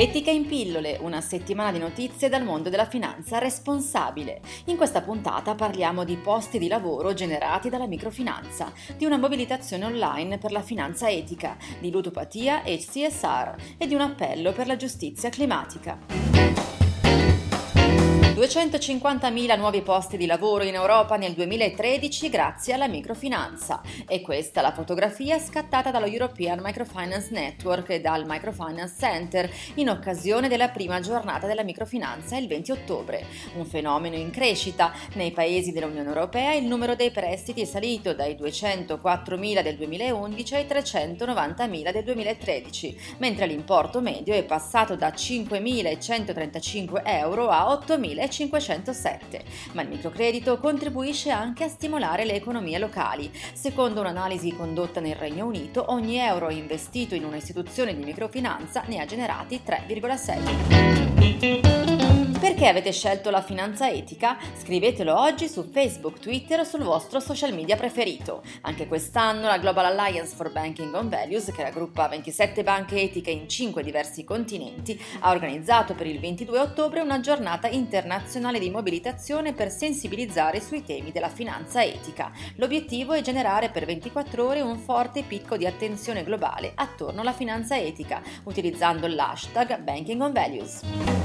Etica in pillole, una settimana di notizie dal mondo della finanza responsabile. In questa puntata parliamo di posti di lavoro generati dalla microfinanza, di una mobilitazione online per la finanza etica, di ludopatia e CSR e di un appello per la giustizia climatica. 250.000 nuovi posti di lavoro in Europa nel 2013 grazie alla microfinanza. E questa la fotografia scattata dallo European Microfinance Network e dal Microfinance Center in occasione della prima giornata della microfinanza il 20 ottobre. Un fenomeno in crescita. Nei paesi dell'Unione Europea il numero dei prestiti è salito dai 204.000 del 2011 ai 390.000 del 2013, mentre l'importo medio è passato da 5.135 euro a 8.000 507, ma il microcredito contribuisce anche a stimolare le economie locali. Secondo un'analisi condotta nel Regno Unito, ogni euro investito in un'istituzione di microfinanza ne ha generati 3,6. Perché avete scelto la finanza etica? Scrivetelo oggi su Facebook, Twitter o sul vostro social media preferito. Anche quest'anno la Global Alliance for Banking on Values, che raggruppa 27 banche etiche in 5 diversi continenti, ha organizzato per il 22 ottobre una giornata internazionale di mobilitazione per sensibilizzare sui temi della finanza etica. L'obiettivo è generare per 24 ore un forte picco di attenzione globale attorno alla finanza etica, utilizzando l'hashtag Banking on Values.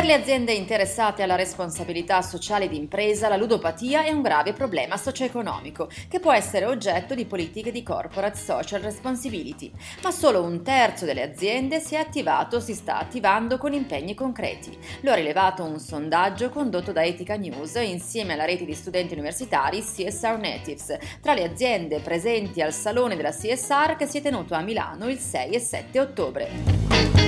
Per le aziende interessate alla responsabilità sociale d'impresa, la ludopatia è un grave problema socio-economico che può essere oggetto di politiche di corporate social responsibility, ma solo un terzo delle aziende si è attivato o si sta attivando con impegni concreti. Lo ha rilevato un sondaggio condotto da Etica News insieme alla rete di studenti universitari CSR Natives tra le aziende presenti al Salone della CSR che si è tenuto a Milano il 6 e 7 ottobre.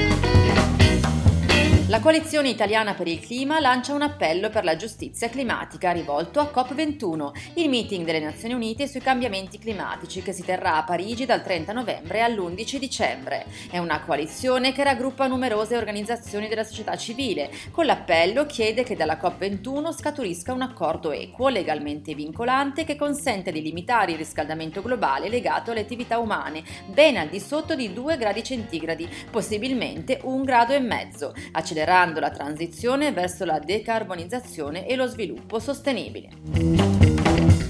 La coalizione italiana per il clima lancia un appello per la giustizia climatica rivolto a COP21, il meeting delle Nazioni Unite sui cambiamenti climatici che si terrà a Parigi dal 30 novembre all'11 dicembre. È una coalizione che raggruppa numerose organizzazioni della società civile. Con l'appello chiede che dalla COP21 scaturisca un accordo equo, legalmente vincolante, che consente di limitare il riscaldamento globale legato alle attività umane, ben al di sotto di 2 gradi centigradi, possibilmente un grado e mezzo, accelerando accelerando la transizione verso la decarbonizzazione e lo sviluppo sostenibile.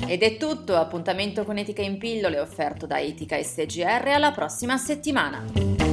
Ed è tutto, appuntamento con Etica in pillole offerto da Etica SGR alla prossima settimana.